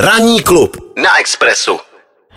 Ranní klub na Expressu.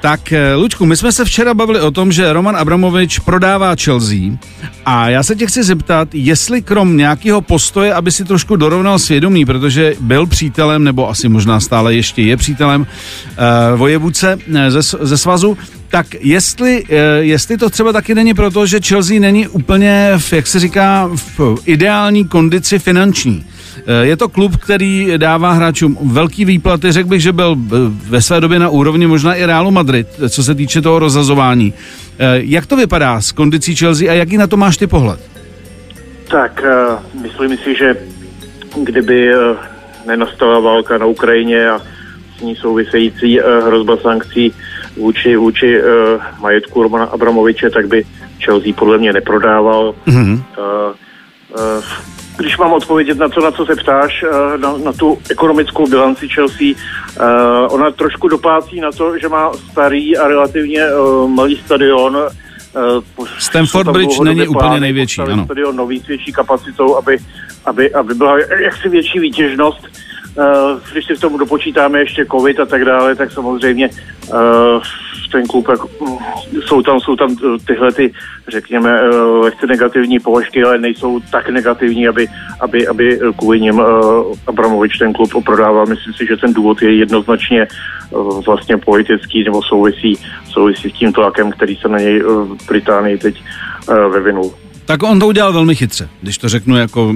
Tak, eh, Lučku, my jsme se včera bavili o tom, že Roman Abramovič prodává Chelsea a já se tě chci zeptat, jestli krom nějakého postoje, aby si trošku dorovnal svědomí, protože byl přítelem, nebo asi možná stále ještě je přítelem uh, vojevůdce eh, ze, ze svazu, tak jestli, uh, jestli to třeba taky není proto, že Chelsea není úplně, v, jak se říká, v ideální kondici finanční. Eh, je to klub, který dává hráčům velký výplaty. Řekl bych, že byl eh, ve své době na úrovni možná i Realu Madrid, co se týče toho rozazování. Eh, jak to vypadá s kondicí Chelsea a jaký na to máš ty pohled? Tak, myslím si, že kdyby nenastala válka na Ukrajině a s ní související hrozba sankcí vůči, vůči majetku Romana Abramoviče, tak by Chelsea podle mě neprodával. Mm-hmm když mám odpovědět na to, na co se ptáš, eh, na, na tu ekonomickou bilanci Chelsea, uh, ona trošku dopácí na to, že má starý a relativně uh, malý stadion. Uh, Stamford Bridge není úplně největší, ano. Stadion nový s větší kapacitou, aby, aby, aby byla jaksi větší výtěžnost. Uh, když si v tomu dopočítáme ještě covid a tak dále, tak samozřejmě uh, ten klub, jako, jsou tam, jsou tam eh, tyhle ty, řekněme, eh, lehce negativní položky, ale nejsou tak negativní, aby, aby, aby kvůli nim eh, Abramovič ten klub prodával. Myslím si, že ten důvod je jednoznačně vlastně politický nebo souvisí, souvisí s tím tlakem, který se na něj v Británii teď vyvinul. Tak on to udělal velmi chytře, když to řeknu jako,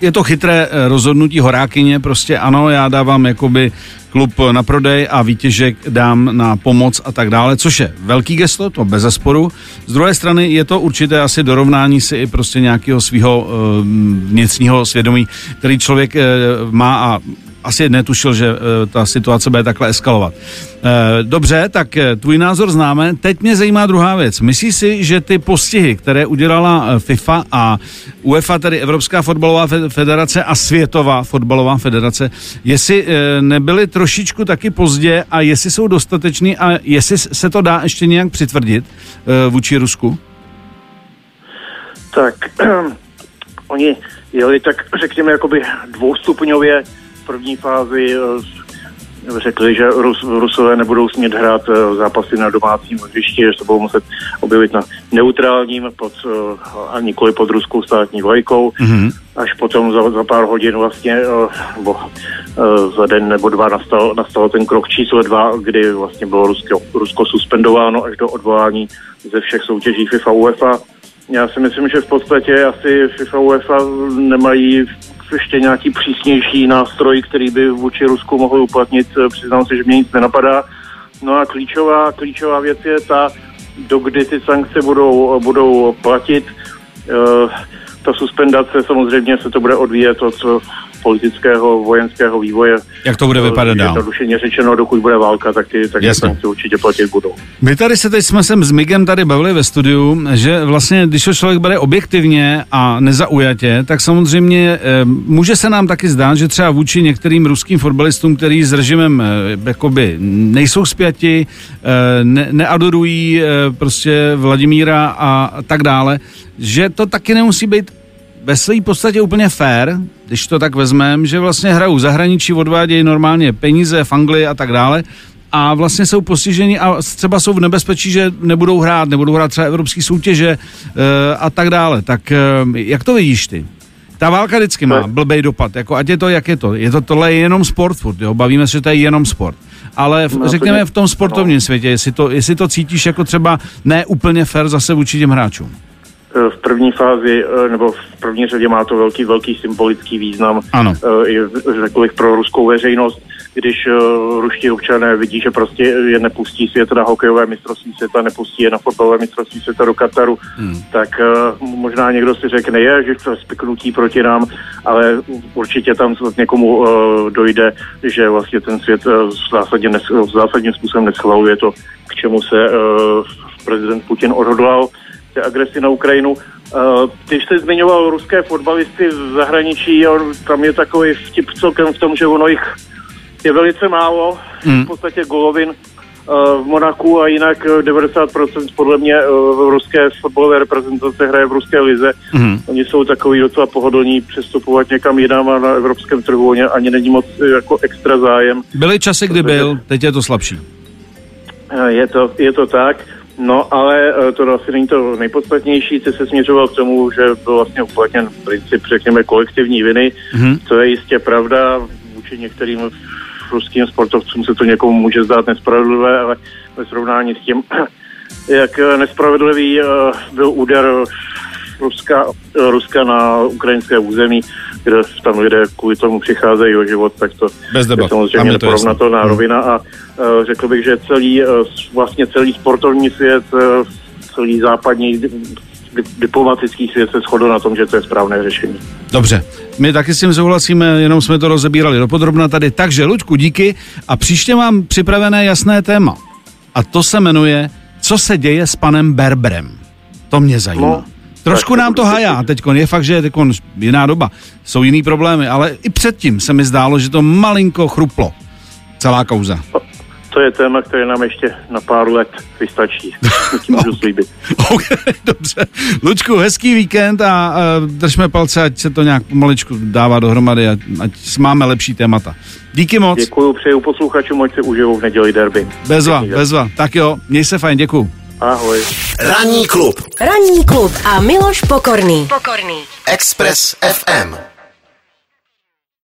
je to chytré rozhodnutí horákyně, prostě ano, já dávám jakoby klub na prodej a výtěžek dám na pomoc a tak dále, což je velký gesto, to bez zesporu. Z druhé strany je to určité asi dorovnání si i prostě nějakého svého uh, vnitřního svědomí, který člověk uh, má a asi netušil, že eh, ta situace bude takhle eskalovat. Eh, dobře, tak eh, tvůj názor známe. Teď mě zajímá druhá věc. Myslíš si, že ty postihy, které udělala FIFA a UEFA, tedy Evropská fotbalová federace a Světová fotbalová federace, jestli nebyly trošičku taky pozdě a jestli jsou dostatečný a jestli se to dá ještě nějak přitvrdit vůči Rusku? Tak, oni jeli tak, řekněme, jakoby dvoustupňově první fázi eh, řekli, že Rus, Rusové nebudou smět hrát eh, zápasy na domácím hřišti, že se budou muset objevit na neutrálním pod, eh, a nikoli pod ruskou státní vlajkou. Mm-hmm. Až potom za, za pár hodin vlastně, nebo za den nebo dva nastal, nastal ten krok číslo dva, kdy vlastně bylo Rusko, Rusko suspendováno až do odvolání ze všech soutěží FIFA UEFA. Já si myslím, že v podstatě asi FIFA UEFA nemají ještě nějaký přísnější nástroj, který by vůči Rusku mohl uplatnit. Přiznám se, že mě nic nenapadá. No a klíčová, klíčová věc je ta, dokdy ty sankce budou, budou platit. E, ta suspendace samozřejmě se to bude odvíjet od politického, vojenského vývoje. Jak to bude vypadat dál? Jednodušeně řečeno, dokud bude válka, tak ty, tak ty sankce určitě platit budou. My tady se teď jsme sem s Migem tady bavili ve studiu, že vlastně, když to člověk bere objektivně a nezaujatě, tak samozřejmě e, může se nám taky zdát, že třeba vůči některým ruským fotbalistům, který s režimem e, jakoby nejsou spjati, e, ne, neadorují prostě Vladimíra a tak dále, že to taky nemusí být ve své podstatě úplně fair, když to tak vezmeme, že vlastně hrajou zahraničí, odvádějí normálně peníze v Anglii a tak dále a vlastně jsou postiženi a třeba jsou v nebezpečí, že nebudou hrát, nebudou hrát třeba evropské soutěže e, a tak dále. Tak e, jak to vidíš ty? Ta válka vždycky má blbej dopad, jako ať je to, jak je to. Je to tohle je jenom sport furt, jo? bavíme se, že to je jenom sport. Ale v, no, řekněme v tom sportovním světě, jestli to, jestli to cítíš jako třeba ne úplně fair zase vůči těm hráčům. Eh, v první fázi, eh, nebo v první řadě má to velký, velký symbolický význam, ano. Eh, řekl bych, pro ruskou veřejnost, když ruští občané vidí, že prostě je nepustí svět na hokejové mistrovství světa, nepustí je na fotbalové mistrovství světa do Kataru, hmm. tak možná někdo si řekne, je, že to je spiknutí proti nám, ale určitě tam někomu dojde, že vlastně ten svět zásadně zásadním způsobem neschvaluje to, k čemu se prezident Putin odhodlal té agresi na Ukrajinu. Když jste zmiňoval ruské fotbalisty v zahraničí, tam je takový vtip celkem v tom, že ono jich je velice málo, hmm. v podstatě golovin v Monaku a jinak 90% podle mě v ruské fotbalové reprezentace hraje v ruské lize. Mm. Oni jsou takový docela pohodlní přestupovat někam jinam a na evropském trhu oni ani není moc jako extra zájem. Byly časy, kdy byl, teď je to slabší. Je to, je to tak. No, ale to asi není to nejpodstatnější. Ty se směřoval k tomu, že byl vlastně uplatněn princip, řekněme, kolektivní viny. Mm-hmm. To je jistě pravda vůči některým ruským sportovcům se to někomu může zdát nespravedlivé, ale ve srovnání s tím, jak nespravedlivý eh, byl úder Ruska, Ruska na ukrajinské území, kde tam lidé kvůli tomu přicházejí o život, tak to Bez debat. je samozřejmě neporovnatelná hmm. rovina a uh, řekl bych, že celý, uh, vlastně celý sportovní svět, uh, celý západní diplomatický svět se shodl na tom, že to je správné řešení. Dobře, my taky s tím souhlasíme, jenom jsme to rozebírali dopodrobna tady. Takže, Luďku, díky a příště mám připravené jasné téma. A to se jmenuje Co se děje s panem Berberem. To mě zajímá. No, Trošku nám to hajá teď, je fakt, že je teď jiná doba, jsou jiný problémy, ale i předtím se mi zdálo, že to malinko chruplo, celá kauza. To je téma, které nám ještě na pár let vystačí. Tím můžu slíbit. Okay, dobře. Lučku, hezký víkend a uh, držme palce, ať se to nějak pomaličku dává dohromady, ať, ať máme lepší témata. Díky moc. Děkuju, přeju posluchačům, ať se užijou v neděli derby. Bezva, bezva. Tak jo, měj se fajn, děkuju. Ahoj. Ranní klub. Ranní klub a Miloš Pokorný. Pokorný. Express FM.